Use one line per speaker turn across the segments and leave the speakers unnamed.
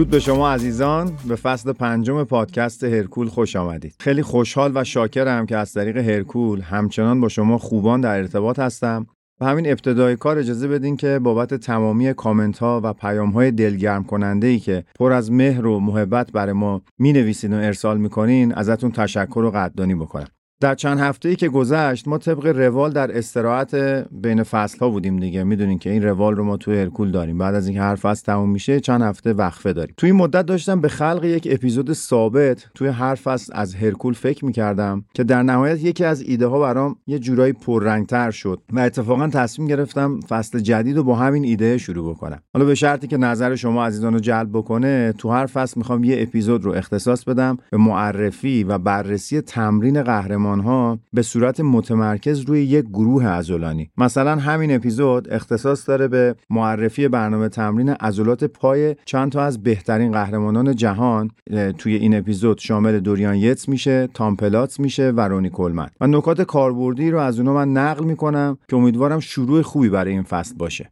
درود به شما عزیزان. به فصل پنجم پادکست هرکول خوش آمدید. خیلی خوشحال و شاکرم که از طریق هرکول همچنان با شما خوبان در ارتباط هستم. و همین ابتدای کار اجازه بدین که بابت تمامی کامنت ها و پیام های دلگرم کننده ای که پر از مهر و محبت برای ما می نویسین و ارسال می‌کنین ازتون تشکر و قدردانی بکنم. در چند هفته ای که گذشت ما طبق روال در استراحت بین فصل ها بودیم دیگه. می‌دونین که این روال رو ما توی هرکول داریم. بعد از اینکه هر فصل تموم میشه چند هفته وقفه داریم. توی این مدت داشتم به خلق یک اپیزود ثابت توی هر فصل از هرکول فکر می‌کردم که در نهایت یکی از ایده ها برام یه جورایی پررنگتر شد و اتفاقا تصمیم گرفتم فصل جدید رو با همین ایده شروع بکنم. حالا به شرطی که نظر شما عزیزان رو جلب بکنه تو هر فصل می‌خوام یه اپیزود رو اختصاص بدم به معرفی و بررسی تمرین قهرمان ها به صورت متمرکز روی یک گروه عضلانی. مثلا همین اپیزود اختصاص داره به معرفی برنامه تمرین عضلات پای چند تا از بهترین قهرمانان جهان توی این اپیزود شامل دوریان یتس میشه تام پلاتس میشه و رونی کلمن و نکات کاربردی رو از اونها من نقل می‌کنم که امیدوارم شروع خوبی برای این فصل باشه.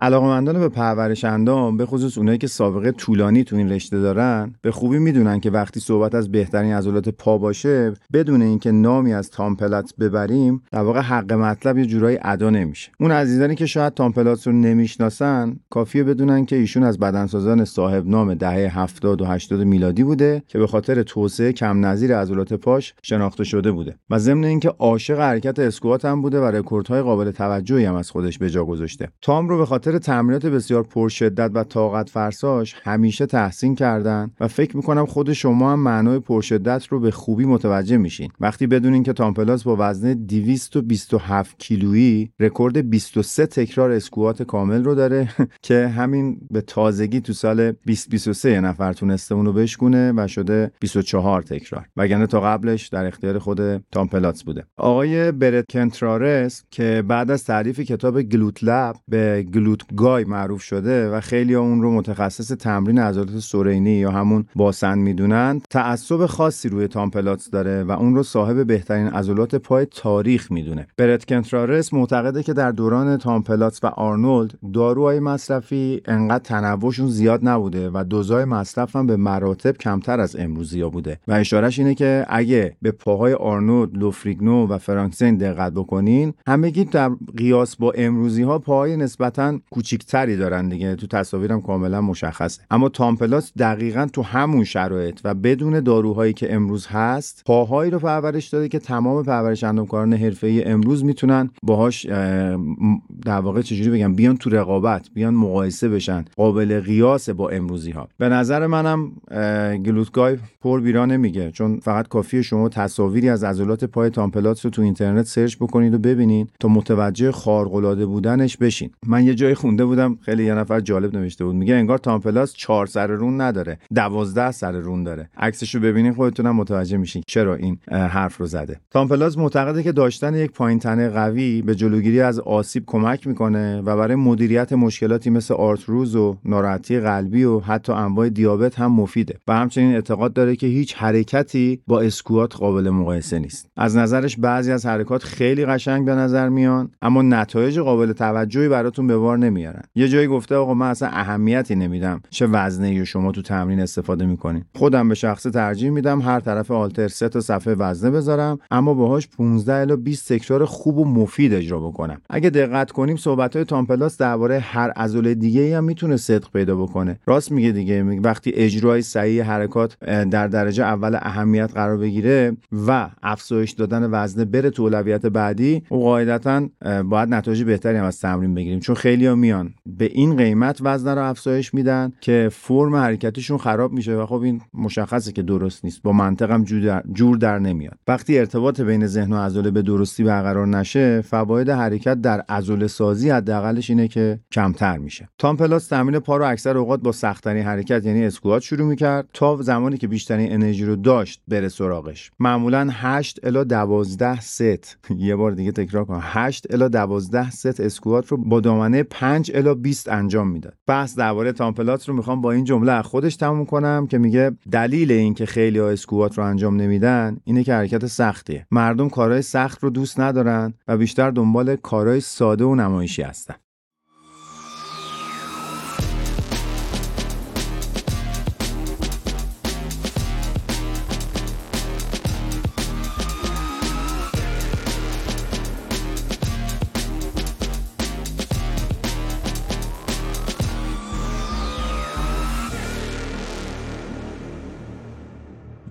علاقمندان به پرورش اندام به خصوص اونایی که سابقه طولانی تو این رشته دارن به خوبی می‌دونن که وقتی صحبت از بهترین عضلات پا باشه بدون اینکه نامی از تام پلاتس ببریم در واقع حق مطلب یه جورایی ادا نمیشه. اون عزیزانی که شاید تام پلاتس رو نمی‌شناسن کافیه بدونن که ایشون از بدنسازان صاحب نام دهه 70 و 80 میلادی بوده که به خاطر توسعه کم نظیر عضلات پاش شناخته شده بوده و ضمن اینکه عاشق حرکت اسکوات هم بوده و رکوردهای قابل توجهی هم از خودش به جا گذاشته. تام رو به خاطر خاطر تمرینات بسیار پرشدت و طاقت فرساش همیشه تحسین کردن و فکر می‌کنم خود شما هم معنای پرشدت رو به خوبی متوجه میشین. وقتی بدونین که تام پلاتس با وزن 227 کیلویی رکورد 23 تکرار اسکوات کامل رو داره که همین به تازگی تو سال 2023 یه نفر تونسته اونو بشکونه و شده 24 تکرار. وگرنه تا قبلش در اختیار خود تام پلاتس بوده. آقای برت کنترارس که بعد از تألیف کتاب Glute Lab به Glute Guy معروف شده و خیلی ها اون رو متخصص تمرین عضلات سرینی یا همون باسن می‌دونن. تعصب خاصی روی تام پلاتس داره و اون رو صاحب بهترین عضلات پای تاریخ می‌دونه. برت کنترارس معتقده که در دوران تام پلاتس و آرنولد داروهای مصرفی انقدر تنوعشون زیاد نبوده و دوزای مصرف هم به مراتب کمتر از امروزی ها بوده. و اشارش اینه که اگه به پاهای آرنولد لوفریگنو و فرانکسین دقت بکنین همگی در قیاس با امروزی ها پاهای نسبتا کوچیکتری دارن دیگه. تو تصاویرم کاملا مشخصه. اما تامپلاس دقیقا تو همون شرایط و بدون داروهایی که امروز هست پاهایی رو پرورش داده که تمام پرورش اندامکاران حرفه‌ای امروز می‌تونن باهاش در واقع چجوری بگم بیان تو رقابت بیان مقایسه بشن قابل قیاس با امروزی ها به نظر منم Glute Guy پر بیرا نمیگه. چون فقط کافیه شما تصاویری از عضلات پای تام پلاتس رو تو اینترنت سرچ بکنید و ببینید تا متوجه خارق بودنش بشین. من یه جای خونده بودم خیلی یه نفر جالب نوشته بود. میگه انگار تام پلاتس چهار سر رون نداره دوازده سر رون داره. عکسشو ببینین خودتونم متوجه میشین چرا این حرف رو زده. تام پلاتس معتقده که داشتن یک پایین تنه قوی به جلوگیری از آسیب کمک می‌کنه و برای مدیریت مشکلاتی مثل آرتروز و ناراحتی قلبی و حتی انواع دیابت هم مفیده و همچنین اعتقاد داره که هیچ حرکتی با اسکوات قابل مقایسه نیست. از نظرش بعضی از حرکات خیلی قشنگ به نظر میان اما نتایج قابل توجهی براتون به بار نمیارن. یه جایی گفته آقا من اصلا اهمیتی نمیدم. چه وزنه شما تو تمرین استفاده می‌کنین. خودم به شخص ترجیح میدم هر طرف آلتر سه تا صفحه وزنه بذارم اما باهاش 15 الی 20 تکرار خوب و مفید اجرا بکنم. اگه دقت کنیم صحبت های تامپلاس درباره هر عضله دیگه ای هم می‌تونه صدق پیدا بکنه. راست میگه دیگه وقتی اجرای صحیح حرکات در درجه اول اهمیت قرار بگیره و افزایش دادن وزنه بره تو اولویت بعدی و قاعدتا باید نتایج بهتری هم از تمرین بگیریم. چون خیلی میان. به این قیمت وزن رو افزایش میدن که فرم حرکتشون خراب میشه و خب این مشخصه که درست نیست. با منطقم جور در, نمیاد. وقتی ارتباط بین ذهن و عضله به درستی برقرار نشه فواید حرکت در عضله سازی حداقلش اینه که کمتر میشه. تام پلاتس تمرین پا رو اکثر اوقات با سختترین حرکت یعنی اسکوات شروع می‌کرد تا زمانی که بیشترین انرژی رو داشت بره سراغش. معمولا 8 الی 12 ست. یه بار دیگه تکرار کنم. 8 الی 12 ست اسکوات رو با دامنه 5 5 الی 20 انجام می‌داد. بحث درباره تام پلاتس رو می‌خوام با این جمله خودش تموم کنم که میگه دلیل اینکه خیلی ها اسکوات رو انجام نمیدن اینه که حرکت سختیه. مردم کارهای سخت رو دوست ندارن و بیشتر دنبال کارهای ساده و نمایشی هستن.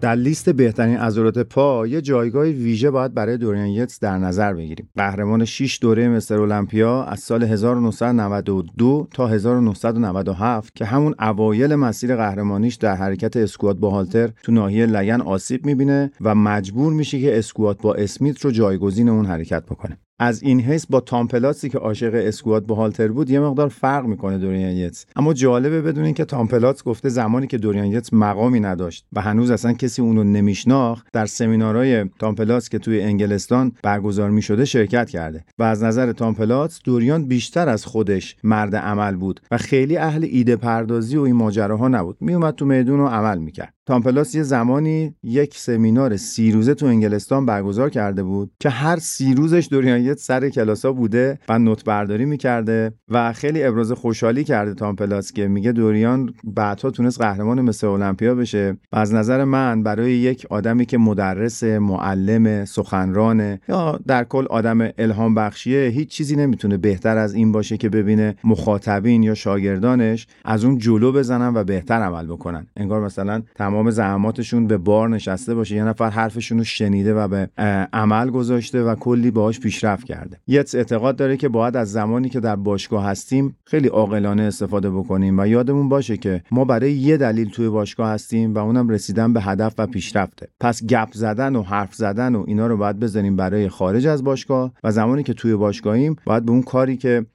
در لیست بهترین عضلات پا یه جایگاه ویژه باید برای دوریان یتس در نظر بگیریم. قهرمان 6 دوره مستر المپیا از سال 1992 تا 1997 که همون اوایل مسیر قهرمانیش در حرکت اسکوات با هالتر تو ناحیه لگن آسیب می‌بینه و مجبور میشه که اسکوات با اسمیت رو جایگزین اون حرکت بکنه. از این حیث با تام پلاتسی که عاشق اسکوات با هالتر بود یه مقدار فرق می‌کنه دوریان یتس. اما جالبه بدونین که تام پلاتس گفته زمانی که دوریان یتس مقامی نداشت و هنوز اصلا کسی اونو نمیشناخت در سمینارهای تام پلاتس که توی انگلستان برگزار می‌شده شرکت کرده و از نظر تام پلاتس دوریان بیشتر از خودش مرد عمل بود و خیلی اهل ایده پردازی و این ماجراها نبود. میومد تو میدون و عمل می‌کرد. تام پلاتس یه زمانی یک سمینار سی روزه تو انگلستان برگزار کرده بود که هر سی روزش دوریان سر کلاسا بوده و note برداری می‌کرده و خیلی ابراز خوشحالی کرده تام پلاتس که میگه دوریان بعدها تونست قهرمان مستر المپیا بشه. و از نظر من برای یک آدمی که مدرس معلم سخنرانه یا در کل آدم الهام بخشیه هیچ چیزی نمی‌تونه بهتر از این باشه که ببینه مخاطبین یا شاگردانش از اون جلو بزنن و بهتر عمل بکنن. انگار مثلا تمام زحماتشون به بار نشسته باشه یه نفر حرفشون رو شنیده و به عمل گذاشته و کلی باهاش پیشرفت کرده. یتس اعتقاد داره که باید از زمانی که در باشگاه هستیم خیلی عاقلانه استفاده بکنیم و یادمون باشه که ما برای یه دلیل توی باشگاه هستیم و اونم رسیدن به هدف و پیشرفته. پس گپ زدن و حرف زدن و اینا رو باید بزنیم برای خارج از باشگاه و زمانی که توی باشگاهیم باید به اون کاری که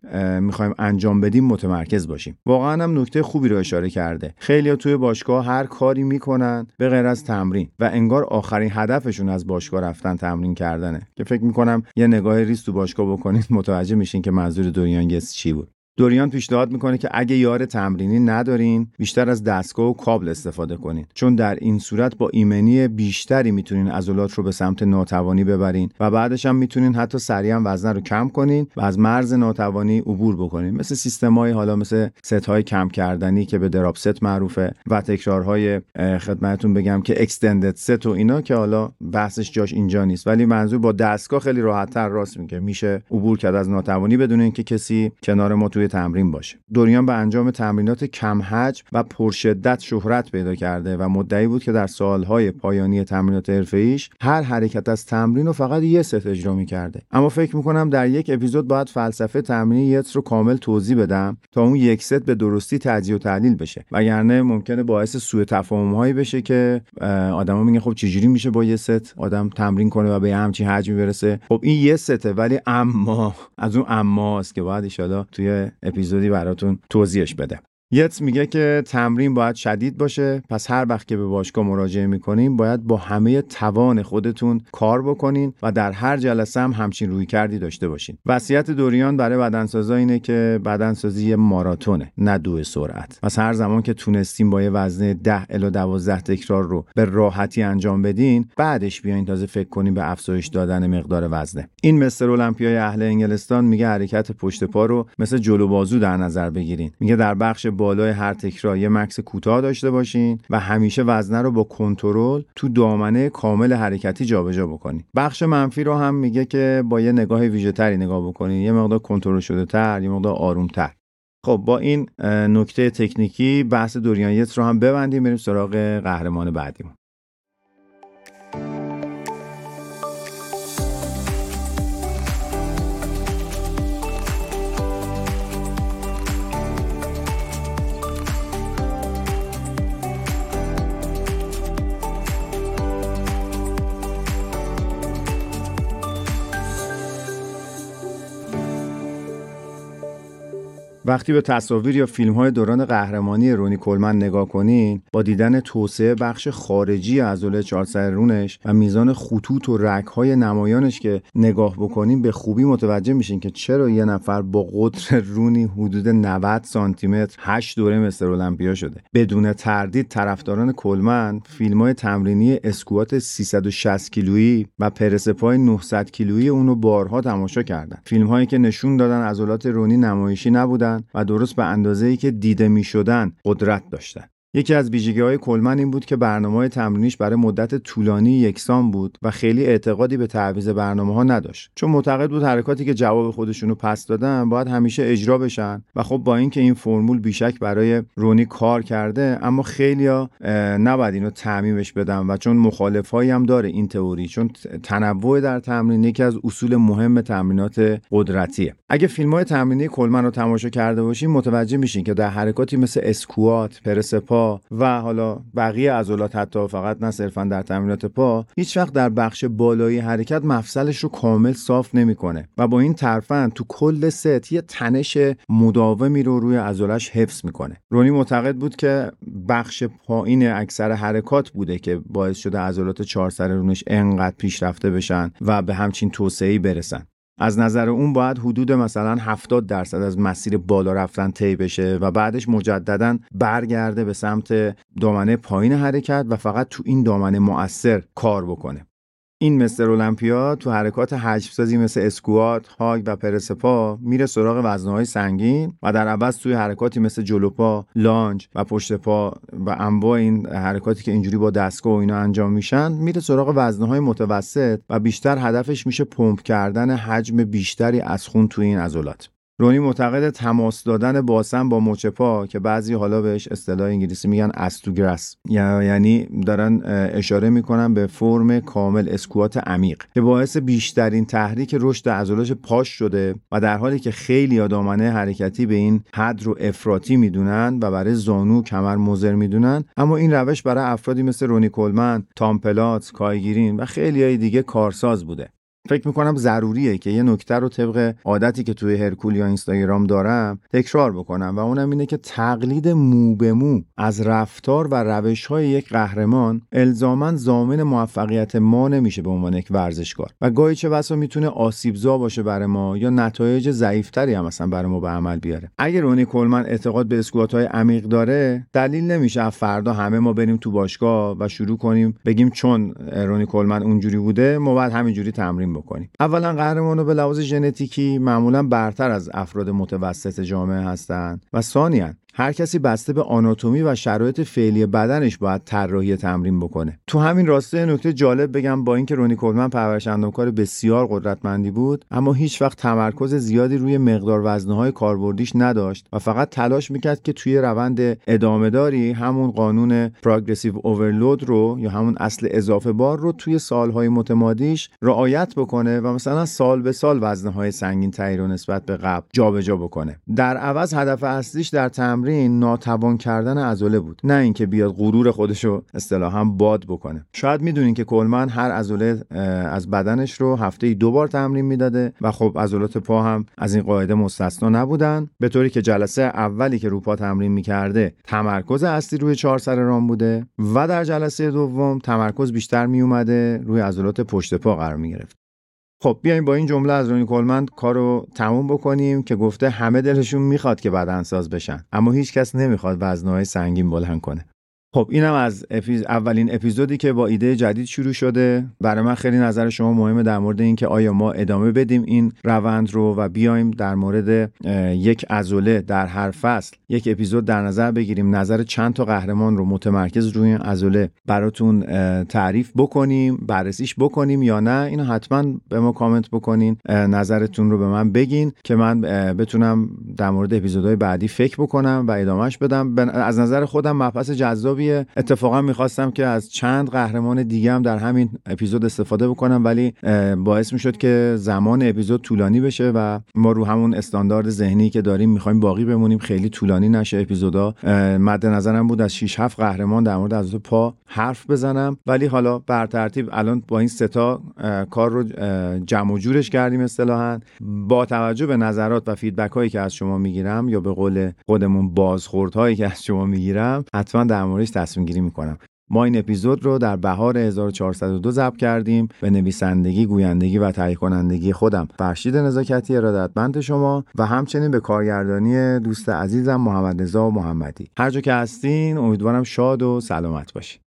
می‌خوایم انجام بدیم متمرکز باشیم. واقعا هم نکته خوبی رو اشاره کرده. خیلی توی باشگاه هر کاری می‌کنن به غیر از تمرین و انگار آخرین هدفشون از باشگاه رفتن تمرین کردنه. که فکر می‌کنم یه نگاه ریز تو باشگاه بکنید متوجه میشین که منظور دوریان گس چی بود. دوریان پیشنهاد می‌کنه که اگه یار تمرینی ندارین بیشتر از دستگاه و کابل استفاده کنین. چون در این صورت با ایمنی بیشتری می‌تونین عضلات رو به سمت ناتوانی ببرین و بعدش هم می‌تونین حتی سریعا وزن رو کم کنین و از مرز ناتوانی عبور بکنین. مثل سیستمای حالا مثل ست های کم کردنی که به drop set معروفه و تکرارهای خدمتتون بگم که extended set و اینا که حالا بحثش جاش اینجا نیست. ولی منظور با دستگاه خیلی راحتتر راست میگه. میشه عبور کرد از ناتوانی بدون اینکه کسی کنار ما توی تمرین باشه. دوریان به انجام تمرینات کم حجم و پرشدت شهرت پیدا کرده و مدعی بود که در سالهای پایانی تمرینات حرفه‌ایش هر حرکت از تمرین رو فقط یه ست اجرا می‌کرده. اما فکر می‌کنم در یک اپیزود باید فلسفه تمرین یتس رو کامل توضیح بدم تا اون یک ست به درستی تجزیه و تحلیل بشه. وگرنه ممکنه باعث سوء تفاهم هایی بشه که آدما میگن خب چجوری میشه با یه ست آدم تمرین کنه و به همچین حجمی برسه؟ خب این یه سته ولی اما از اون اماست که باید ان توی اپیزودی براتون توضیحش بده یتس میگه که تمرین باید شدید باشه پس هر وقت که به باشگاه مراجعه می‌کنیم باید با همه توان خودتون کار بکنین و در هر جلسه هم همچین روی کردی داشته باشین. وصیت دوریان برای بدنسازا اینه که بدنسازی ماراتونه نه دو سرعت. پس هر زمان که تونستیم با یه وزنه 10 الی 12 تکرار رو به راحتی انجام بدین بعدش بیاین تازه فکر کنیم به افزایش دادن مقدار وزنه. این مستر المپیای اهل انگلستان میگه حرکت پشت پا رو مثل جلو بازو در نظر بگیرین. میگه در بخش بالای هر تکرار یه مکس کوتاه داشته باشین و همیشه وزنه رو با کنترل تو دامنه کامل حرکتی جابجا بکنین. بخش منفی رو هم میگه که با یه نگاه ویژه تری نگاه بکنین. یه مقدار کنترل شده تر یه مقدار آروم تر. خب با این نکته تکنیکی بحث دوریانیت رو هم ببندیم بریم سراغ قهرمان بعدیمون. وقتی به تصاویر یا فیلم های دوران قهرمانی رونی کلمن نگاه کنین با دیدن توسعه بخش خارجی عضله چهار سر رونش و میزان خطوط و رگ های نمایانش که نگاه بکنین به خوبی متوجه میشین که چرا یه نفر با قطر رونی حدود 90 سانتی متر 8 دوره مستر المپیا شده. بدون تردید طرفداران کلمن فیلم های تمرینی اسکوات 360 کیلویی و پرسپای 900 کیلویی اونو بارها تماشا کردن. فیلم هایی که نشون دادن عضلات رونی نمایشی نبودن. و درست به اندازه ای که دیده می قدرت داشتن. یکی از ویژگی های کلمن این بود که برنامه تمرینیش برای مدت طولانی یکسان بود و خیلی اعتقادی به تعویض برنامه ها نداشت. چون معتقد بود حرکاتی که جواب خودشونو پس دادن باید همیشه اجرا بشن و خب با اینکه این فرمول بیشک برای رونی کار کرده اما خیلیا نباید اینو تعمیمش بدن و چون مخالفایی هم داره این تئوری چون تنوع در تمرین یکی از اصول مهم تمرینات قدرتیه. اگه فیلم های تمرینی کلمن رو تماشا کرده باشین متوجه میشین که در حرکاتی مثل اسکوات و حالا بقیه عضلات حتی فقط نه صرفا در تمرینات پا هیچ وقت در بخش بالایی حرکت مفصلش رو کامل صاف نمی‌کنه و با این ترفند تو کل ست یه تنش مداومی رو روی عضلش حفظ می‌کنه. رونی معتقد بود که بخش پایین اکثر حرکات بوده که باعث شده عضلات چهار سر رونش انقدر پیشرفته بشن و به همچین توسعه برسن. از نظر اون باید حدود مثلا 70 درصد از مسیر بالا رفتن طی بشه و بعدش مجددا برگرده به سمت دامنه پایین حرکت و فقط تو این دامنه مؤثر کار بکنه. این مستر المپیا تو حرکات حجم سازی مثل اسکوات، هاگ و پرسپا میره سراغ وزنهای سنگین و در عوض توی حرکاتی مثل جلوپا، لانج و پشت پا و انواع این حرکاتی که اینجوری با دستگاه و اینا انجام میشن میره سراغ وزنهای متوسط و بیشتر هدفش میشه پمپ کردن حجم بیشتری از خون توی این عضلات. رونی معتقد تماس دادن باسن با مچ پا که بعضی حالا بهش اصطلاح انگلیسی میگن استوگرس یعنی دارن اشاره می‌کنن به فرم کامل اسکوات عمیق که باعث بیشترین تحریک رشد عضلات پاش شده و در حالی که خیلی دامنه حرکتی به این حد رو افراطی می‌دونن و برای زانو کمر مزر می‌دونن. اما این روش برای افرادی مثل رونی کلمن، تام پلات، کایگیرین و خیلی های دیگه کارساز بوده. فکر می‌کنم ضروریه که یه نکته رو طبق عادتی که توی هرکول یا اینستاگرام دارم تکرار بکنم و اونم اینه که تقلید مو به مو از رفتار و روش های یک قهرمان الزاما زامن موفقیت ما نمیشه به عنوان یک ورزشکار. و گاهی چه بسا می‌تونه آسیبزا باشه برای ما یا نتایج ضعیفتری هم مثلا برای ما به عمل بیاره. اگر رونی کلمن اعتقاد به اسکوات های عمیق داره دلیل نمیشه فردا همه ما بریم تو باشگاه و شروع کنیم بگیم چون رونی کلمن اونجوری بوده ما باید همینجوری تمرین بکنیم اولا قهرمانو به لحاظ ژنتیکی معمولا برتر از افراد متوسط جامعه هستند و ثانیا هر کسی بسته به آناتومی و شرایط فعلی بدنش باید طراحی تمرین بکنه. تو همین راسته نکته جالب بگم با اینکه رونی کولمن پرورش اندامکار بسیار قدرتمندی بود اما هیچ وقت تمرکز زیادی روی مقدار وزنهای کاربردیش نداشت و فقط تلاش می‌کرد که توی روند ادامه داری همون قانون پروگرسیو اوورلود رو یا همون اصل اضافه بار رو توی سالهای متمادیش رعایت بکنه و مثلا سال به سال وزنهای سنگین تری رو نسبت به قبل جابجا بکنه. در عوض هدف اصلیش در تمرین تمرین ناتوان کردن عضله بود. نه اینکه بیاد غرور خودشو اصطلاحا باد بکنه. شاید می‌دونین که کلمن هر عضله از بدنش رو هفته ای دو بار تمرین می‌داده و خب عضلات پا هم از این قاعده مستثنا نبودن به طوری که جلسه اولی که رو پا تمرین می‌کرده تمرکز اصلی روی چهار سر رام بوده و در جلسه دوم تمرکز بیشتر میومده روی عضلات پشت پا قرار می‌گرفت. خب بیایم با این جمله از رونی کلمن کار رو تموم بکنیم که گفته همه دلشون می‌خواد که بدنساز بشن اما هیچ کس نمی‌خواد وزنهای سنگین بلند کنه. خب اینم از اپیز... اولین اپیزودی که با ایده جدید شروع شده. برای من خیلی نظر شما مهمه در مورد اینکه آیا ما ادامه بدیم این روند رو و بیایم در مورد یک ازوله در هر فصل یک اپیزود در نظر بگیریم. نظر چند تا قهرمان رو متمرکز روی این ازوله براتون تعریف بکنیم بررسیش بکنیم یا نه اینو حتما به ما کامنت بکنین. نظرتون رو به من بگین که من بتونم در مورد اپیزودهای بعدی فکر بکنم و ادامهش بدم. از نظر خودم مبحث جذاب جذابیه اتفاقا می‌خواستم که از چند قهرمان دیگه هم در همین اپیزود استفاده بکنم ولی باعث می‌شد که زمان اپیزود طولانی بشه و ما رو همون استاندارد ذهنی که داریم می‌خوایم باقی بمونیم خیلی طولانی نشه اپیزودا. مد نظرم بود از 6 7 قهرمان در مورد عضلات پا حرف بزنم ولی حالا بر ترتیب الان با این ستا کار رو جمع و جورش کردیم اصطلاحا. با توجه به نظرات و فیدبک هایی که از شما می‌گیرم یا به قول خودمون بازخورد هایی که از شما می‌گیرم حتما در موردش تصمیم گیری می‌کنم. ما این اپیزود رو در بهار 1402 ضبط کردیم به نویسندگی، گویندگی و تهیه کنندگی خودم. فرشید نزاکتی ارادتمند شما و همچنین به کارگردانی دوست عزیزم محمد رضا محمدی. هر جا که هستین امیدوارم شاد و سلامت باشین.